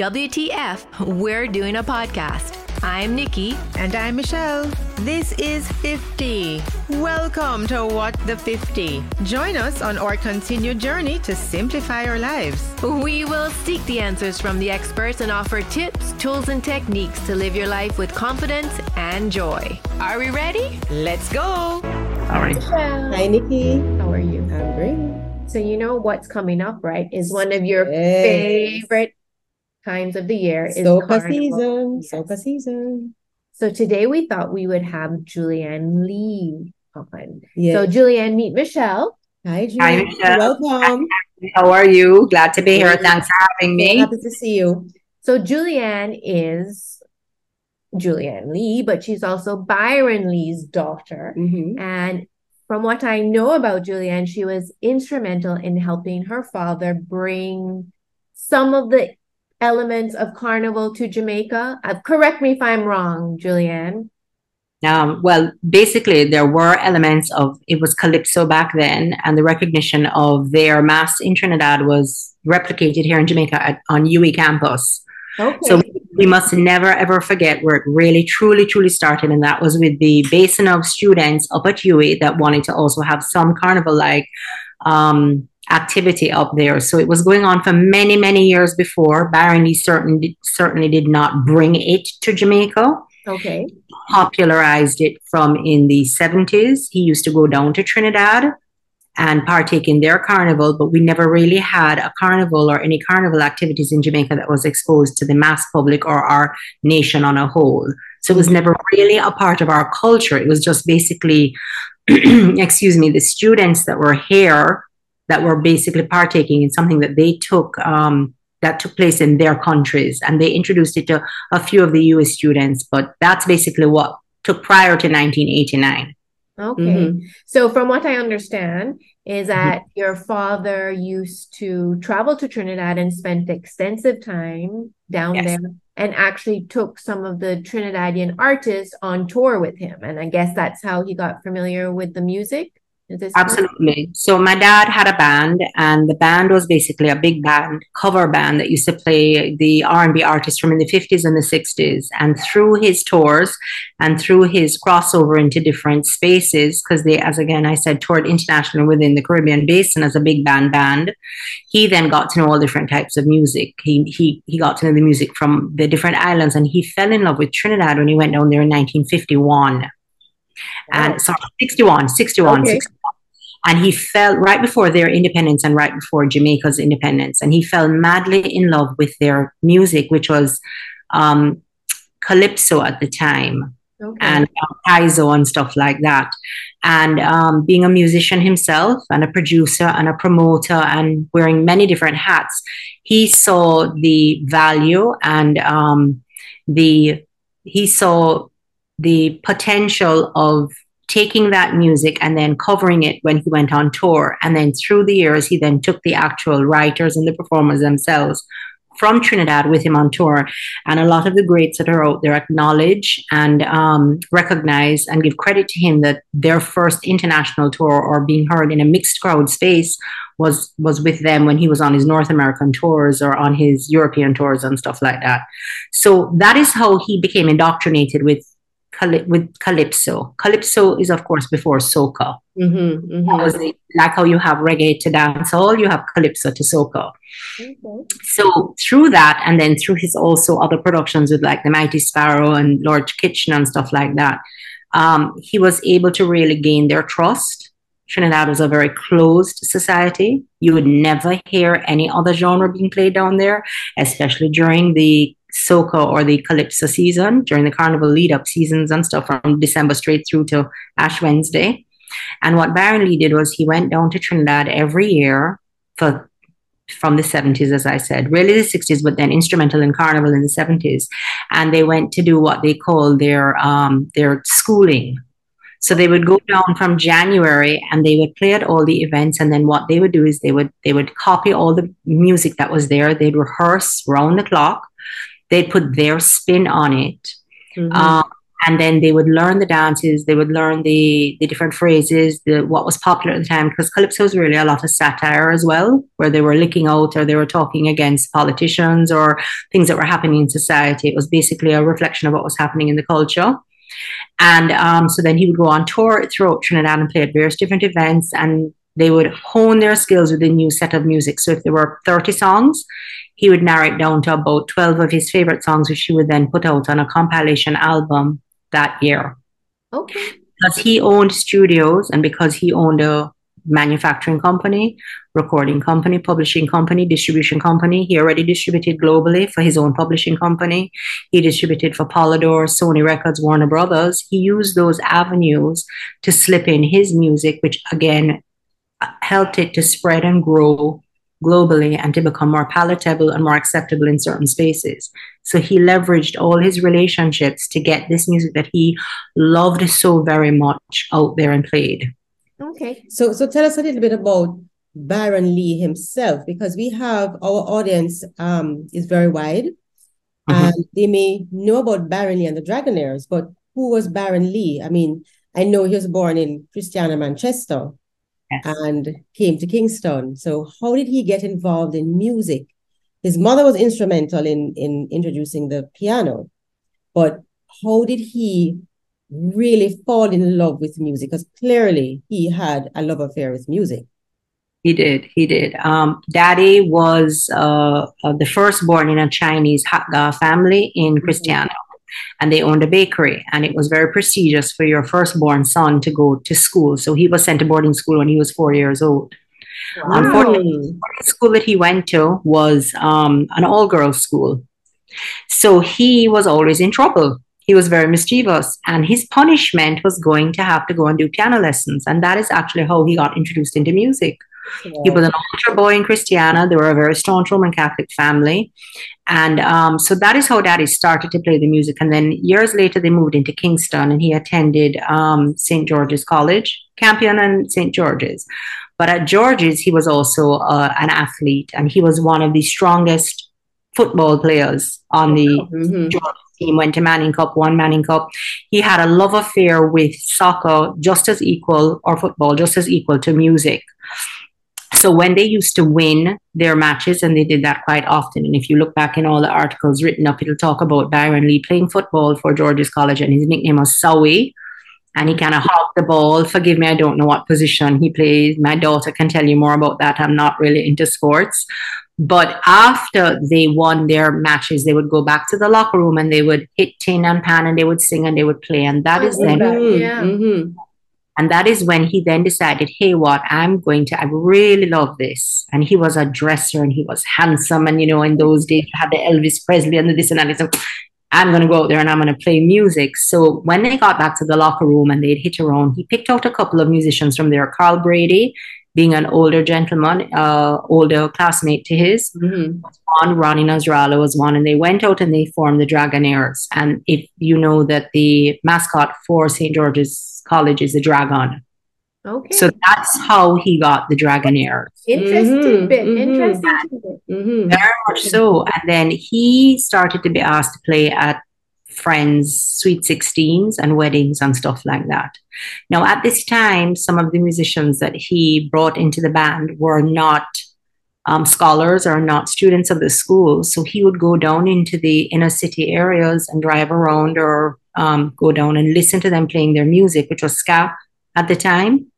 WTF, we're doing a podcast. I'm Nikki. And I'm Michelle. This is 50. Welcome to What the 50. Join us on our continued journey to simplify our lives. We will seek the answers from the experts and offer tips, tools, and techniques to live your life with confidence and joy. Are we ready? Let's go. All right. Michelle. Hi, Nikki. How are you? I'm great. So you know what's coming up, right? Is one of your Yes. favorite times of the year is Soca Carnival. season. Yes. Soca season. So today we thought we would have Julianne Lee on. Yeah. So Julianne, meet Michelle. Hi, Julie. Hi, Michelle. Welcome. How are you? Glad to be here. Thanks for having me. happy to see you. So Julianne is Julianne Lee, but she's also Byron Lee's daughter. Mhm. And from what I know about Julianne, she was instrumental in helping her father bring some of the elements of carnival to Jamaica. Uh, correct me if I'm wrong, Julianne. Um, well, basically, there were elements of it was calypso back then, and the recognition of their mass in Trinidad was replicated here in Jamaica at, on UWI campus. Okay. So we must never ever forget where it really, truly, truly started, and that was with the basin of students up at UWI that wanted to also have some carnival-like um, activity up there. So it was going on for many, many years before. Byron Lee certainly certainly did not bring it to Jamaica. Okay. Popularized it from in the 70s. He used to go down to Trinidad and partake in their carnival, but we never really had a carnival or any carnival activities in Jamaica that was exposed to the mass public or our nation on a whole. So it was never really a part of our culture. It was just basically, excuse me, the students that were here that were basically partaking in something that they took um, that took place in their countries, and they introduced it to a few of the U.S. students. But that's basically what took prior to 1989. Okay. Mhm. So from what I understand is that your father used to travel to Trinidad and spent extensive time down Yes. there and actually took some of the Trinidadian artists on tour with him. And I guess that's how he got familiar with the music. Absolutely. So my dad had a band, and the band was basically a big band, cover band that used to play the R&B artists from in the 50s and the 60s. And through his tours and through his crossover into different spaces, because they, as again I said, toured internationally within the Caribbean basin as a big band band, he then got to know all different types of music. He he he got to know the music from the different islands, and he fell in love with Trinidad when he went down there in 1951 Wow. and sorry, 61, 61, Okay. 61. And he fell right before their independence and right before Jamaica's independence. And he fell madly in love with their music, which was um, calypso at the time Okay. and um, kaiso and stuff like that. And um, being a musician himself and a producer and a promoter and wearing many different hats, he saw the value and um, the he saw the potential of taking that music and then covering it when he went on tour. And then through the years, he then took the actual writers and the performers themselves from Trinidad with him on tour. And a lot of the greats that are out there acknowledge and um, recognize and give credit to him that their first international tour or being heard in a mixed crowd space was was with them when he was on his North American tours or on his European tours and stuff like that. So that is how he became indoctrinated with with calypso. Calypso is of course before soca. Mhm. Mhm. was the- like how you have reggae to dancehall, you have calypso to soca Okay. so through that and then through his also other productions with like the mighty sparrow and lord Kitchener and stuff like that um, he was able to really gain their trust trinidad was a very closed society you would never hear any other genre being played down there especially during the soca or the calypso season during the carnival lead up seasons and stuff from december straight through to ash wednesday and what Byron Lee did was he went down to Trinidad every year for from the 70s, as I said, really the 60s, but then instrumental in Carnival in the 70s. And they went to do what they call their um, their schooling. So they would go down from January and they would play at all the events. And then what they would do is they would they would copy all the music that was there. They'd rehearse round the clock. They'd put their spin on it. Mhm. Um, and then they would learn the dances they would learn the the different phrases the what was popular at the time because calypso was really a lot of satire as well where they were licking out or they were talking against politicians or things that were happening in society it was basically a reflection of what was happening in the culture and um, so then he would go on tour throughout trinidad and play at various different events and they would hone their skills with a new set of music so if there were 30 songs he would narrow it down to about 12 of his favorite songs which he would then put out on a compilation album that year. Okay. Because he owned studios and because he owned a manufacturing company, recording company, publishing company, distribution company. He already distributed globally for his own publishing company. He distributed for Polydor, Sony Records, Warner Brothers. He used those avenues to slip in his music, which again uh, helped it to spread and grow globally and to become more palatable and more acceptable in certain spaces. So he leveraged all his relationships to get this music that he loved so very much out there and played. Okay. So so tell us a little bit about Byron Lee himself, because we have our audience um is very wide. Mm-hmm. And they may know about Byron Lee and the Dragonaires, but who was Byron Lee? I mean, I know he was born in Christiana, Manchester, yes. and came to Kingston. So how did he get involved in music? His mother was instrumental in in introducing the piano, but how did he really fall in love with music? Because clearly he had a love affair with music. He did. He did. Um, Daddy was uh, uh, the firstborn in a Chinese Hakka family in mm-hmm. Christiana and they owned a bakery and it was very prestigious for your firstborn son to go to school so he was sent to boarding school when he was four years old wow. unfortunately the school that he went to was um, an all-girls school so he was always in trouble he was very mischievous and his punishment was going to have to go and do piano lessons and that is actually how he got introduced into music. He was an altar boy in Christiana. They were a very staunch Roman Catholic family. And um, so that is how Daddy started to play the music. And then years later, they moved into Kingston and he attended um, St. George's College, Campion and St. George's. But at George's, he was also uh, an athlete and he was one of the strongest football players on the mm-hmm. George team, went to Manning Cup, won Manning Cup. He had a love affair with soccer just as equal, or football just as equal to music. So when they used to win their matches, and they did that quite often, and if you look back in all the articles written up, it'll talk about Byron Lee playing football for George's College, and his nickname was Sowie. And he kind of hawked the ball. Forgive me, I don't know what position he plays. My daughter can tell you more about that. I'm not really into sports. But after they won their matches, they would go back to the locker room and they would hit tin and pan and they would sing and they would play. And that is then yeah. mm-hmm. And that is when he then decided, hey, what, I'm going to, I really love this. And he was a dresser and he was handsome. And, you know, in those days, you had the Elvis Presley and the this and that. I'm going to go out there and I'm going to play music. So when they got back to the locker room and they'd hit around, he picked out a couple of musicians from there. Carl Brady, being an older gentleman, uh, older classmate to his, mm-hmm. one, Ronnie Nasrallah was one, and they went out and they formed the Dragonaires. And if you know that the mascot for St. George's college is a dragon. Okay. So that's how he got the Dragonaires. Interesting mm-hmm, bit. Mm-hmm. Interesting mm-hmm. Very much so. And then he started to be asked to play at friends' sweet 16s and weddings and stuff like that. Now, at this time, some of the musicians that he brought into the band were not um, scholars or not students of the school. So he would go down into the inner city areas and drive around or um, go down and listen to them playing their music, which was ska at the time,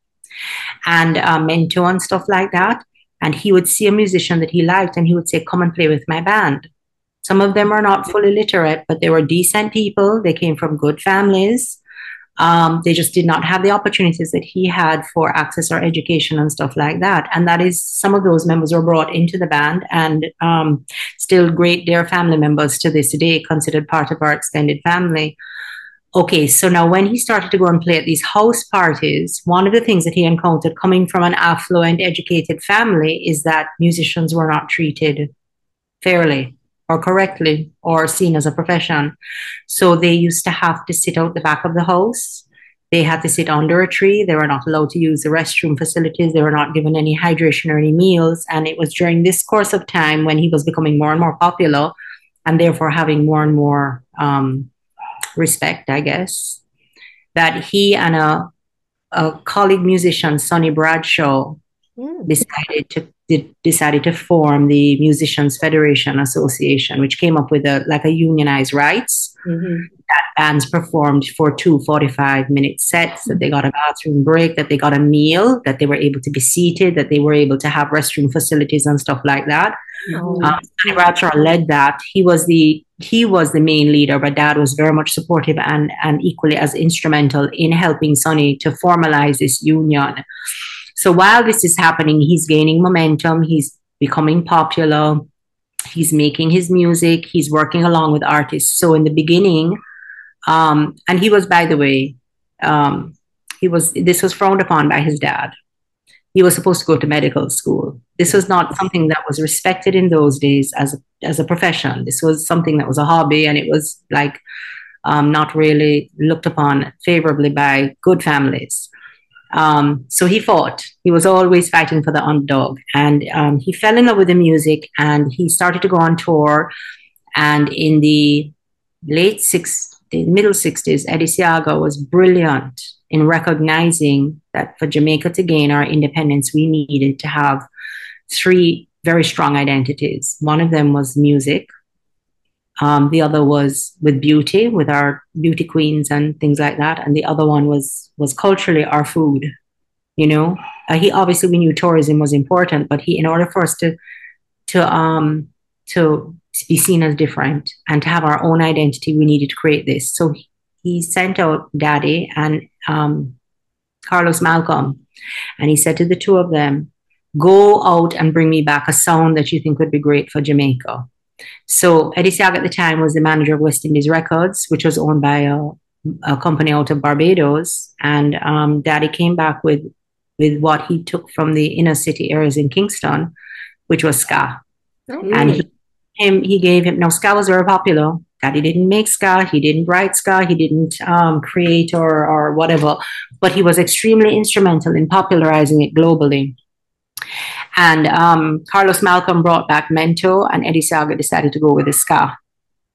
and uh, mento and stuff like that. And he would see a musician that he liked and he would say, Come and play with my band. Some of them are not fully literate, but they were decent people. They came from good families. Um, they just did not have the opportunities that he had for access or education and stuff like that. And that is some of those members were brought into the band and um, still great dear family members to this day, considered part of our extended family. Okay, so now when he started to go and play at these house parties, one of the things that he encountered coming from an affluent, educated family is that musicians were not treated fairly or correctly or seen as a profession. So they used to have to sit out the back of the house. They had to sit under a tree. They were not allowed to use the restroom facilities. They were not given any hydration or any meals. And it was during this course of time when he was becoming more and more popular and therefore having more and more um, respect, I guess, that he and a, a colleague musician, Sonny Bradshaw, mm. decided to did, decided to form the Musicians Federation Association, which came up with a like a unionized rights. Mm-hmm. That bands performed for two 45 minute sets, that they got a bathroom break, that they got a meal, that they were able to be seated, that they were able to have restroom facilities and stuff like that. Oh. Um, Bradshaw led that. He was the he was the main leader, but Dad was very much supportive and and equally as instrumental in helping Sonny to formalize this union. So while this is happening, he's gaining momentum. He's becoming popular. He's making his music. He's working along with artists. So in the beginning, um, and he was, by the way, um, he was. This was frowned upon by his dad he was supposed to go to medical school. This was not something that was respected in those days as a, as a profession. This was something that was a hobby, and it was like um, not really looked upon favorably by good families. Um, so he fought. He was always fighting for the underdog, and um, he fell in love with the music, and he started to go on tour. And in the late six, the middle sixties, Eddie Seaga was brilliant in recognizing that for Jamaica to gain our independence, we needed to have three very strong identities. One of them was music. Um, the other was with beauty, with our beauty queens and things like that. And the other one was was culturally our food. You know, uh, he obviously we knew tourism was important, but he, in order for us to to um to be seen as different and to have our own identity, we needed to create this. So he sent out Daddy and um, Carlos Malcolm, and he said to the two of them, "Go out and bring me back a sound that you think would be great for Jamaica." So Eddie Seaga at the time was the manager of West Indies Records, which was owned by a, a company out of Barbados, and um, Daddy came back with with what he took from the inner city areas in Kingston, which was ska, oh, and he, him he gave him. Now ska was very popular Daddy didn't make ska, he didn't write ska, he didn't um, create or, or whatever, but he was extremely instrumental in popularizing it globally. And um, Carlos Malcolm brought back Mento, and Eddie Seaga decided to go with the ska.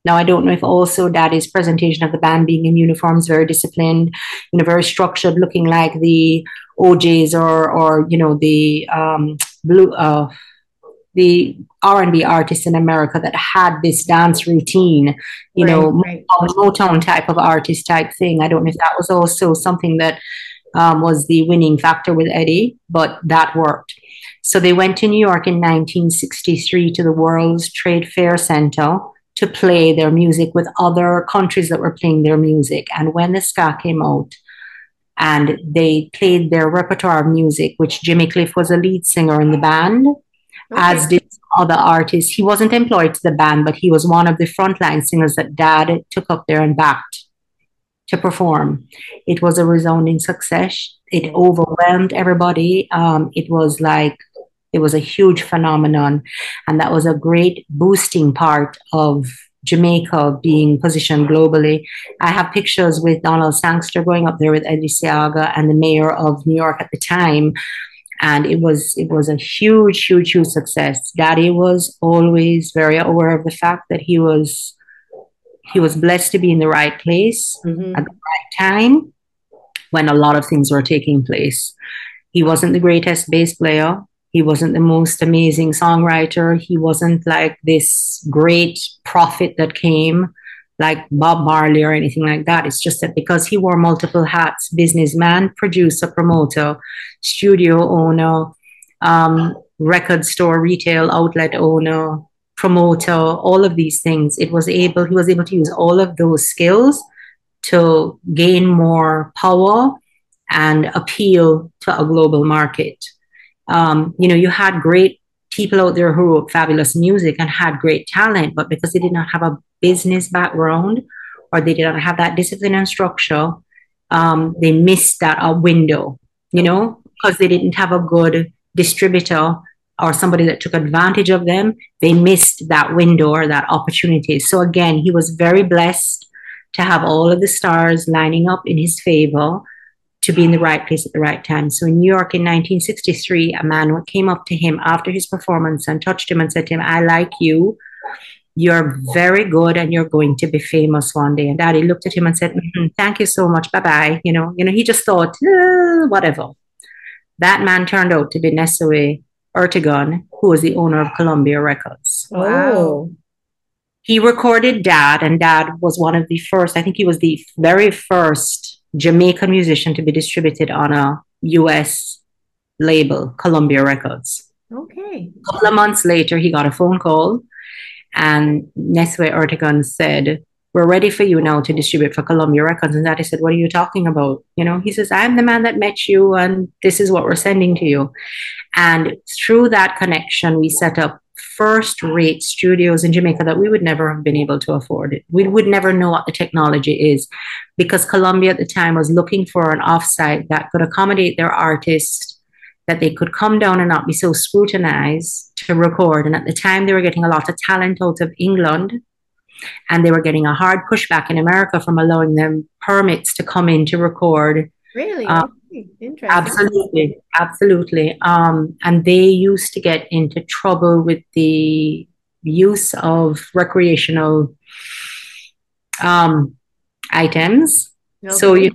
Now, I don't know if also that is presentation of the band being in uniforms, very disciplined, you know, very structured, looking like the O'Jays or, or you know, the um, blue, uh, the R&B artists in America that had this dance routine, you right, know, right. Motown type of artist type thing. I don't know if that was also something that um, was the winning factor with Eddie, but that worked. So they went to New York in 1963 to the World's Trade Fair Center to play their music with other countries that were playing their music. And when the ska came out, and they played their repertoire of music, which Jimmy Cliff was a lead singer in the band okay. as did other artists. He wasn't employed to the band, but he was one of the frontline singers that Dad took up there and backed to perform. It was a resounding success. It overwhelmed everybody. Um, it was like it was a huge phenomenon, and that was a great boosting part of Jamaica being positioned globally. I have pictures with Donald Sangster going up there with Eddie Seaga and the mayor of New York at the time. And it was it was a huge huge huge success. Daddy was always very aware of the fact that he was he was blessed to be in the right place mm-hmm. at the right time when a lot of things were taking place. He wasn't the greatest bass player he wasn't the most amazing songwriter he wasn't like this great prophet that came like Bob Marley or anything like that. It's just that because he wore multiple hats businessman, producer, promoter, studio owner, um, record store, retail outlet owner, promoter, all of these things, it was able, he was able to use all of those skills to gain more power and appeal to a global market. Um, you know, you had great people out there who wrote fabulous music and had great talent, but because they did not have a business background or they did not have that discipline and structure, um, they missed that uh, window, you know, because they didn't have a good distributor or somebody that took advantage of them. They missed that window or that opportunity. So again, he was very blessed to have all of the stars lining up in his favor to be in the right place at the right time. So in New York in 1963, a man came up to him after his performance and touched him and said to him, I like you You're very good and you're going to be famous one day. And daddy looked at him and said, mm Thank you so much. Bye bye. You know, you know, he just thought, eh, whatever. That man turned out to be Nesuhi Ertegun, who was the owner of Columbia Records. Wow. He recorded Dad, and Dad was one of the first, I think he was the very first Jamaican musician to be distributed on a US label, Columbia Records. Okay. A couple of months later, he got a phone call, and Nesuhi Ertegun said, We're ready for you now to distribute for Columbia Records. And Daddy said, What are you talking about? You know, he says, I'm the man that met you, and this is what we're sending to you. And through that connection, we set up first rate studios in Jamaica that we would never have been able to afford. it. We would never know what the technology is because Columbia at the time was looking for an offsite that could accommodate their artists, that they could come down and not be so scrutinized to record. And at the time, they were getting a lot of talent out of England. And they were getting a hard pushback in America from allowing them permits to come in to record. Really? Um, Interesting. Absolutely, absolutely. Um, and they used to get into trouble with the use of recreational um, items. Okay. So you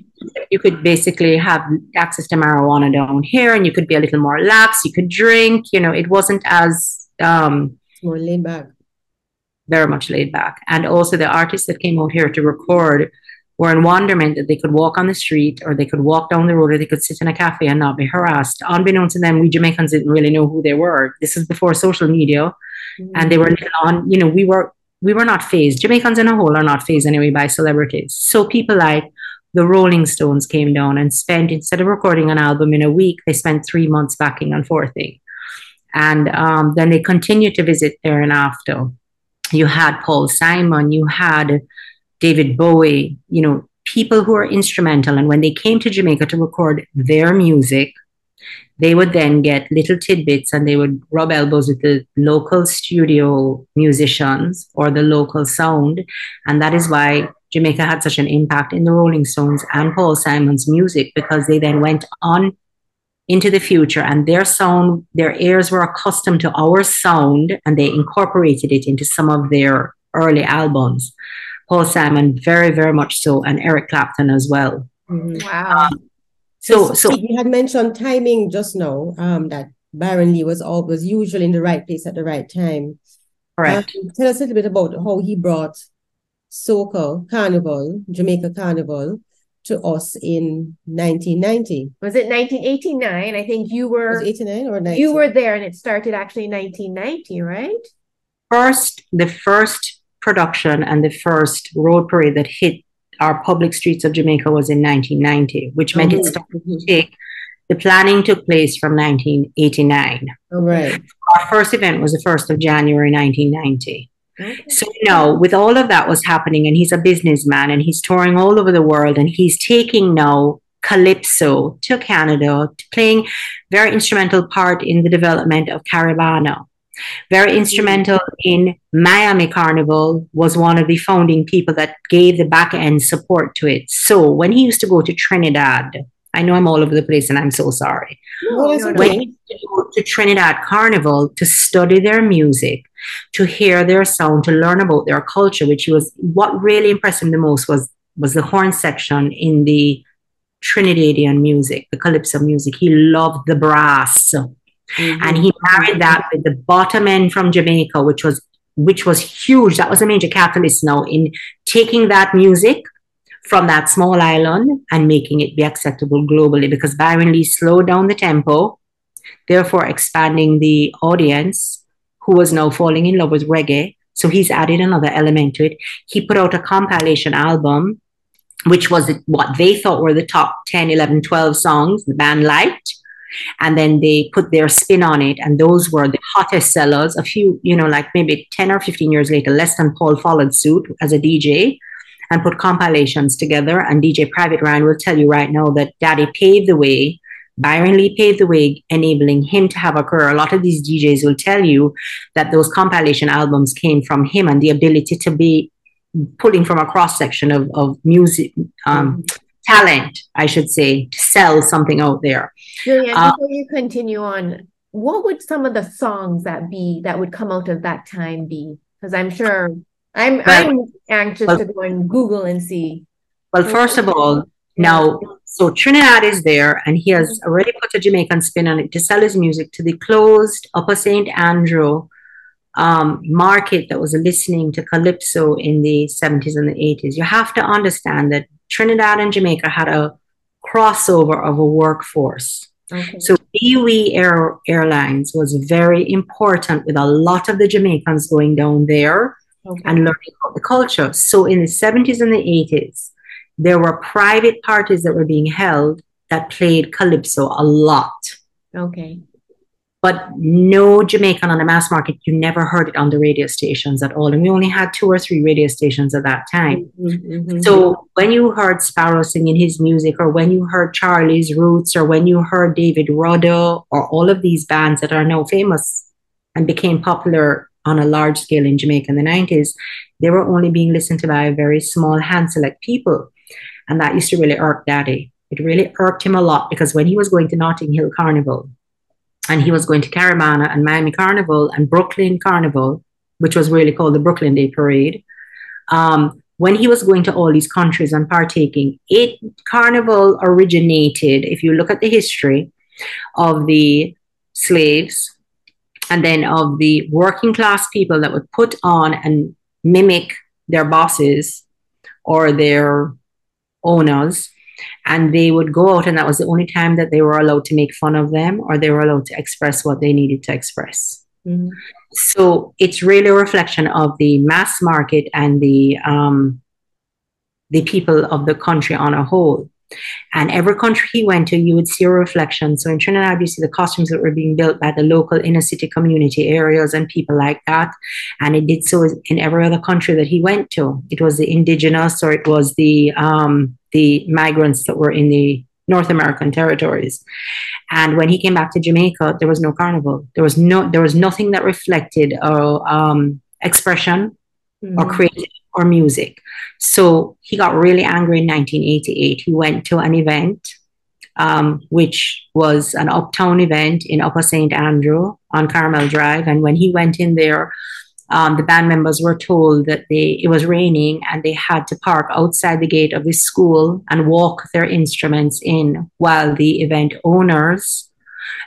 you could basically have access to marijuana down here, and you could be a little more lax. You could drink. You know, it wasn't as um, more laid back. Very much laid back, and also the artists that came out here to record were in wonderment that they could walk on the street or they could walk down the road or they could sit in a cafe and not be harassed. Unbeknownst to them, we Jamaicans didn't really know who they were. This is before social media. Mm-hmm. And they were on, you know, we were we were not phased. Jamaicans in a whole are not phased anyway by celebrities. So people like the Rolling Stones came down and spent instead of recording an album in a week, they spent three months backing and four thing. And um, then they continued to visit there and after. You had Paul Simon, you had David Bowie, you know, people who are instrumental. And when they came to Jamaica to record their music, they would then get little tidbits and they would rub elbows with the local studio musicians or the local sound. And that is why Jamaica had such an impact in the Rolling Stones and Paul Simon's music because they then went on into the future and their sound, their ears were accustomed to our sound and they incorporated it into some of their early albums. Paul Simon, very, very much so, and Eric Clapton as well. Mm-hmm. Wow. Um, so, so, so you had mentioned timing just now. Um, that Byron Lee was always usually in the right place at the right time. Correct. Um, tell us a little bit about how he brought soca carnival, Jamaica carnival, to us in 1990. Was it 1989? I think you were. Was 89 or 90? You were there, and it started actually in 1990, right? First, the first production and the first road parade that hit our public streets of Jamaica was in 1990, which meant it oh. started to take. The planning took place from 1989. All right. Our first event was the 1st of January 1990. Okay. So, you know, with all of that was happening, and he's a businessman and he's touring all over the world, and he's taking now calypso to Canada, to playing very instrumental part in the development of Caribana. Very instrumental in Miami Carnival, was one of the founding people that gave the back end support to it. So when he used to go to Trinidad, I know I'm all over the place and I'm so sorry. No, when he used to go to Trinidad Carnival to study their music, to hear their sound, to learn about their culture, which was what really impressed him the most was was the horn section in the Trinidadian music, the calypso music. He loved the brass. Mm-hmm. And he married that with the bottom end from Jamaica, which was which was huge. That was a major catalyst now in taking that music from that small island and making it be acceptable globally because Byron Lee slowed down the tempo, therefore expanding the audience who was now falling in love with reggae. So he's added another element to it. He put out a compilation album, which was what they thought were the top 10, 11, 12 songs the band liked and then they put their spin on it. And those were the hottest sellers. A few you know like maybe 10 or 15 years later Leston Paul followed suit as a dj and put compilations together. And dj private ryan will tell you right now that daddy paved the way byron lee paved the way enabling him to have a career. A lot of these djs will tell you that those compilation albums came from him and the ability to be pulling from a cross section of, of music um, talent, I should say, to sell something out there. Julianne, uh, before you continue on, what would some of the songs that be that would come out of that time be? Because I'm sure I'm well, I'm anxious well, to go and Google and see. Well, first of all, now so Trinidad is there, and he has mm-hmm. already put a Jamaican spin on it to sell his music to the closed Upper St. Andrew um, market that was listening to calypso in the 70s and the 80s. You have to understand that Trinidad and Jamaica had a crossover of a workforce. Okay. So BWIA, Airlines was very important with a lot of the Jamaicans going down there okay. and learning about the culture. So in the 70s and the 80s, there were private parties that were being held that played calypso a lot. Okay. But no Jamaican on the mass market, you never heard it on the radio stations at all. And we only had two or three radio stations at that time. Mm-hmm, mm-hmm. So when you heard Sparrow singing his music, or when you heard Charlie's Roots, or when you heard David Rudder, or all of these bands that are now famous and became popular on a large scale in Jamaica in the 90s, they were only being listened to by a very small hand select people. And that used to really irk Daddy. It really irked him a lot because when he was going to Notting Hill Carnival and he was going to Caribana and Miami Carnival and Brooklyn Carnival, which was really called the Brooklyn Day Parade, um, when he was going to all these countries and partaking, it carnival originated, if you look at the history of the slaves and then of the working class people that would put on and mimic their bosses or their owners and they would go out and that was the only time that they were allowed to make fun of them or they were allowed to express what they needed to express mm-hmm. so it's really a reflection of the mass market and the um, the people of the country on a whole and every country he went to, you would see a reflection. So in Trinidad, you see the costumes that were being built by the local inner city community areas and people like that. And it did so in every other country that he went to. It was the indigenous or it was the um, the migrants that were in the North American territories. And when he came back to Jamaica, there was no carnival. There was no there was nothing that reflected uh, um, expression mm-hmm. or creativity or music. So he got really angry in 1988. He went to an event, um, which was an uptown event in Upper St. Andrew on Carmel Drive. And when he went in there, um, the band members were told that they it was raining and they had to park outside the gate of the school and walk their instruments in while the event owners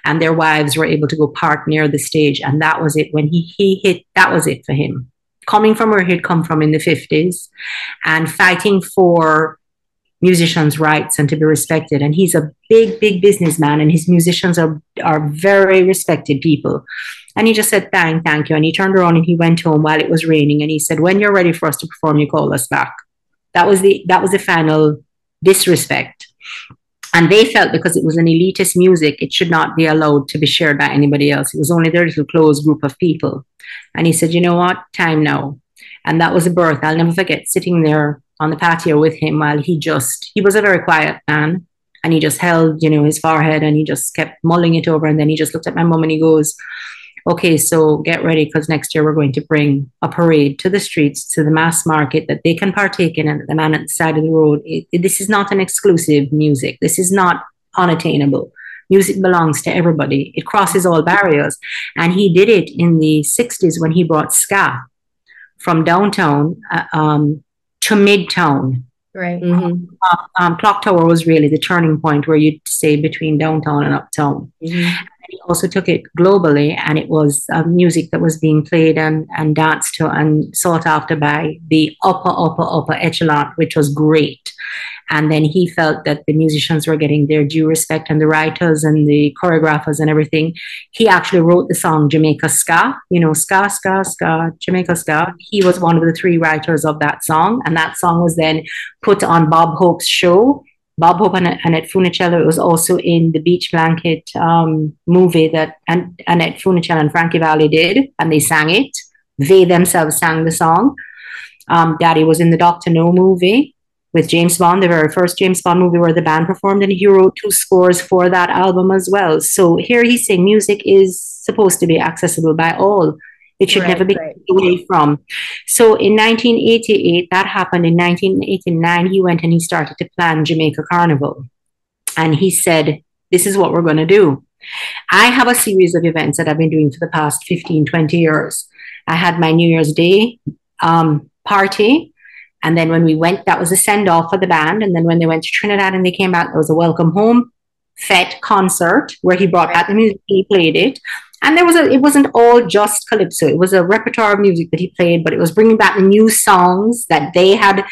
and their wives were able to go park near the stage and that was it when he he hit that was it for him coming from where he'd come from in the 50s and fighting for musicians' rights and to be respected. And he's a big, big businessman, and his musicians are, are very respected people. And he just said, thank, thank you. And he turned around and he went home while it was raining. And he said, when you're ready for us to perform, you call us back. That was the that was the final disrespect. And they felt because it was an elitist music, it should not be allowed to be shared by anybody else. It was only their little closed group of people. And he said, you know what? Time now. And that was a birth. I'll never forget sitting there on the patio with him while he just, he was a very quiet man. And he just held, you know, his forehead and he just kept mulling it over. And then he just looked at my mom and he goes, okay, so get ready because next year we're going to bring a parade to the streets, to the mass market that they can partake in. And the man at the side of the road, it, it, this is not an exclusive music. This is not unattainable. Music belongs to everybody. It crosses all barriers. And he did it in the 60s when he brought ska from downtown uh, um, to midtown. Right. Mm-hmm. Uh, um, Clock Tower was really the turning point where you'd say between downtown and uptown. Mm-hmm. He also took it globally, and it was uh, music that was being played and, and danced to and sought after by the upper, upper, upper echelon, which was great. And then he felt that the musicians were getting their due respect and the writers and the choreographers and everything. He actually wrote the song Jamaica Ska, you know, Ska, Ska, Ska, Jamaica Ska. He was one of the three writers of that song. And that song was then put on Bob Hope's show. Bob Hope and Annette Funicello It was also in the Beach Blanket um, movie that Annette Funicello and Frankie Valli did, and they sang it. They themselves sang the song. Um, Daddy was in the Doctor No movie with James Bond, the very first James Bond movie where the band performed, and he wrote two scores for that album as well. So here he's saying music is supposed to be accessible by all. It should right, never be right. away from. So in 1988, that happened. In 1989, he went and he started to plan Jamaica Carnival. And he said, This is what we're going to do. I have a series of events that I've been doing for the past 15, 20 years. I had my New Year's Day um, party. And then when we went, that was a send off for the band. And then when they went to Trinidad and they came back, there was a welcome home fete concert where he brought out the music, he played it. And there was a, it wasn't all just calypso. It was a repertoire of music that he played, but it was bringing back new songs that they had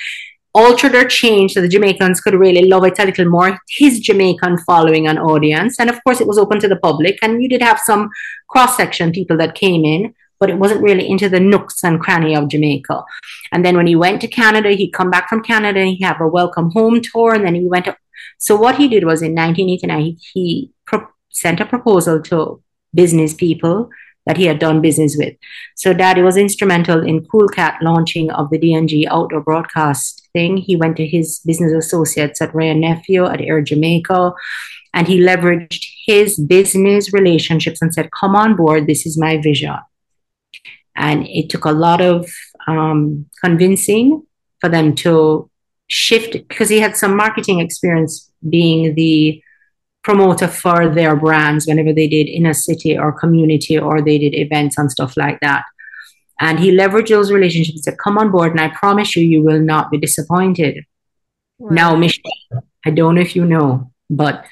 altered or changed so the Jamaicans could really love it a little more. His Jamaican following an audience. And of course, it was open to the public. And you did have some cross section people that came in, but it wasn't really into the nooks and cranny of Jamaica. And then when he went to Canada, he'd come back from Canada and he'd have a welcome home tour. And then he went to, so what he did was in 1989, he, he pro- sent a proposal to business people that he had done business with. So Daddy was instrumental in Cool Cat launching of the DNG outdoor broadcast thing. He went to his business associates at Wray and Nephew at Air Jamaica, and he leveraged his business relationships and said, "Come on board. This is my vision." And it took a lot of um, convincing for them to shift because he had some marketing experience being the promoter for their brands whenever they did in a city or community or they did events and stuff like that. And he leveraged those relationships to come on board, and I promise you, you will not be disappointed. Wow. Now, Michelle, I don't know if you know, but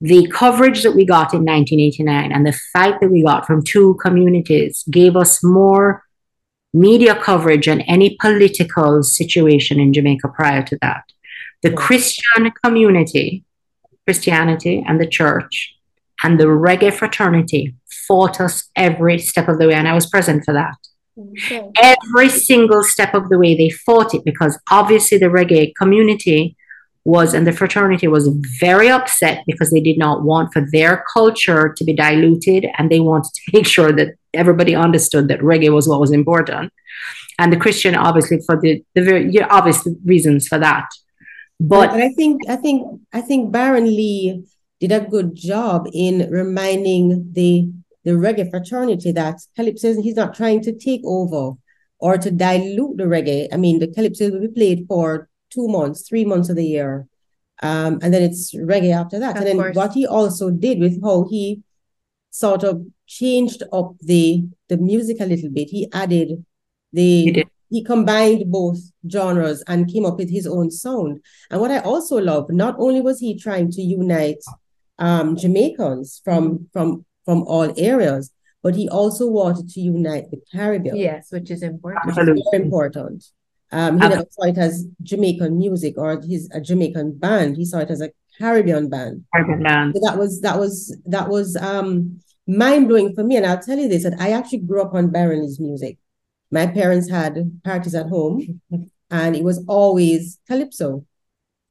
the coverage that we got in 1989 and the fight that we got from two communities gave us more media coverage than any political situation in Jamaica prior to that. The Christian community Christianity and the church and the reggae fraternity fought us every step of the way. And I was present for that. Okay. Every single step of the way, they fought it because obviously the reggae community was and the fraternity was very upset because they did not want for their culture to be diluted and they wanted to make sure that everybody understood that reggae was what was important. And the Christian, obviously, for the, the very obvious reasons for that. But, but I think I think I think Byron Lee did a good job in reminding the the reggae fraternity that calypso he's not trying to take over or to dilute the reggae. I mean, the calypso will be played for two months, three months of the year, um, and then it's reggae after that. Of and then course. what he also did with how he sort of changed up the the music a little bit. He added the he he combined both genres and came up with his own sound. And what I also love, not only was he trying to unite um, Jamaicans from from from all areas, but he also wanted to unite the Caribbean. Yes, which is important. Which is very important. Um, he never saw it as Jamaican music or his a Jamaican band. He saw it as a Caribbean band. Caribbean band. So that was that was that was um mind blowing for me. And I'll tell you this: that I actually grew up on Byron Lee's music my parents had parties at home and it was always calypso.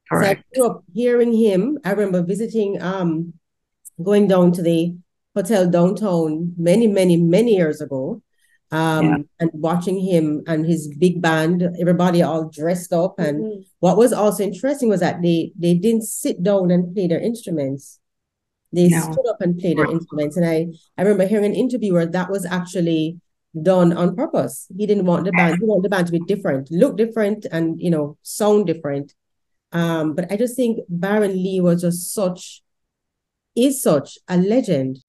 Correct. So I grew up hearing him. I remember visiting, um, going down to the hotel downtown many, many, many years ago. Um, yeah. and watching him and his big band, everybody all dressed up. And mm-hmm. what was also interesting was that they they didn't sit down and play their instruments. They no. stood up and played their instruments. And I I remember hearing an interview where that was actually done on purpose. He didn't want the band, he wanted the band to be different, look different, and you know, sound different. Um, but I just think Byron Lee was just such is such a legend.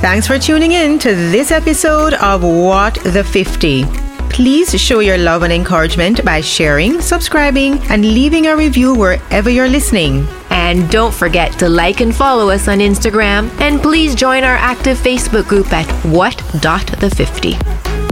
Thanks for tuning in to this episode of What the 50. Please show your love and encouragement by sharing, subscribing, and leaving a review wherever you're listening. And don't forget to like and follow us on Instagram. And please join our active Facebook group at what.the50.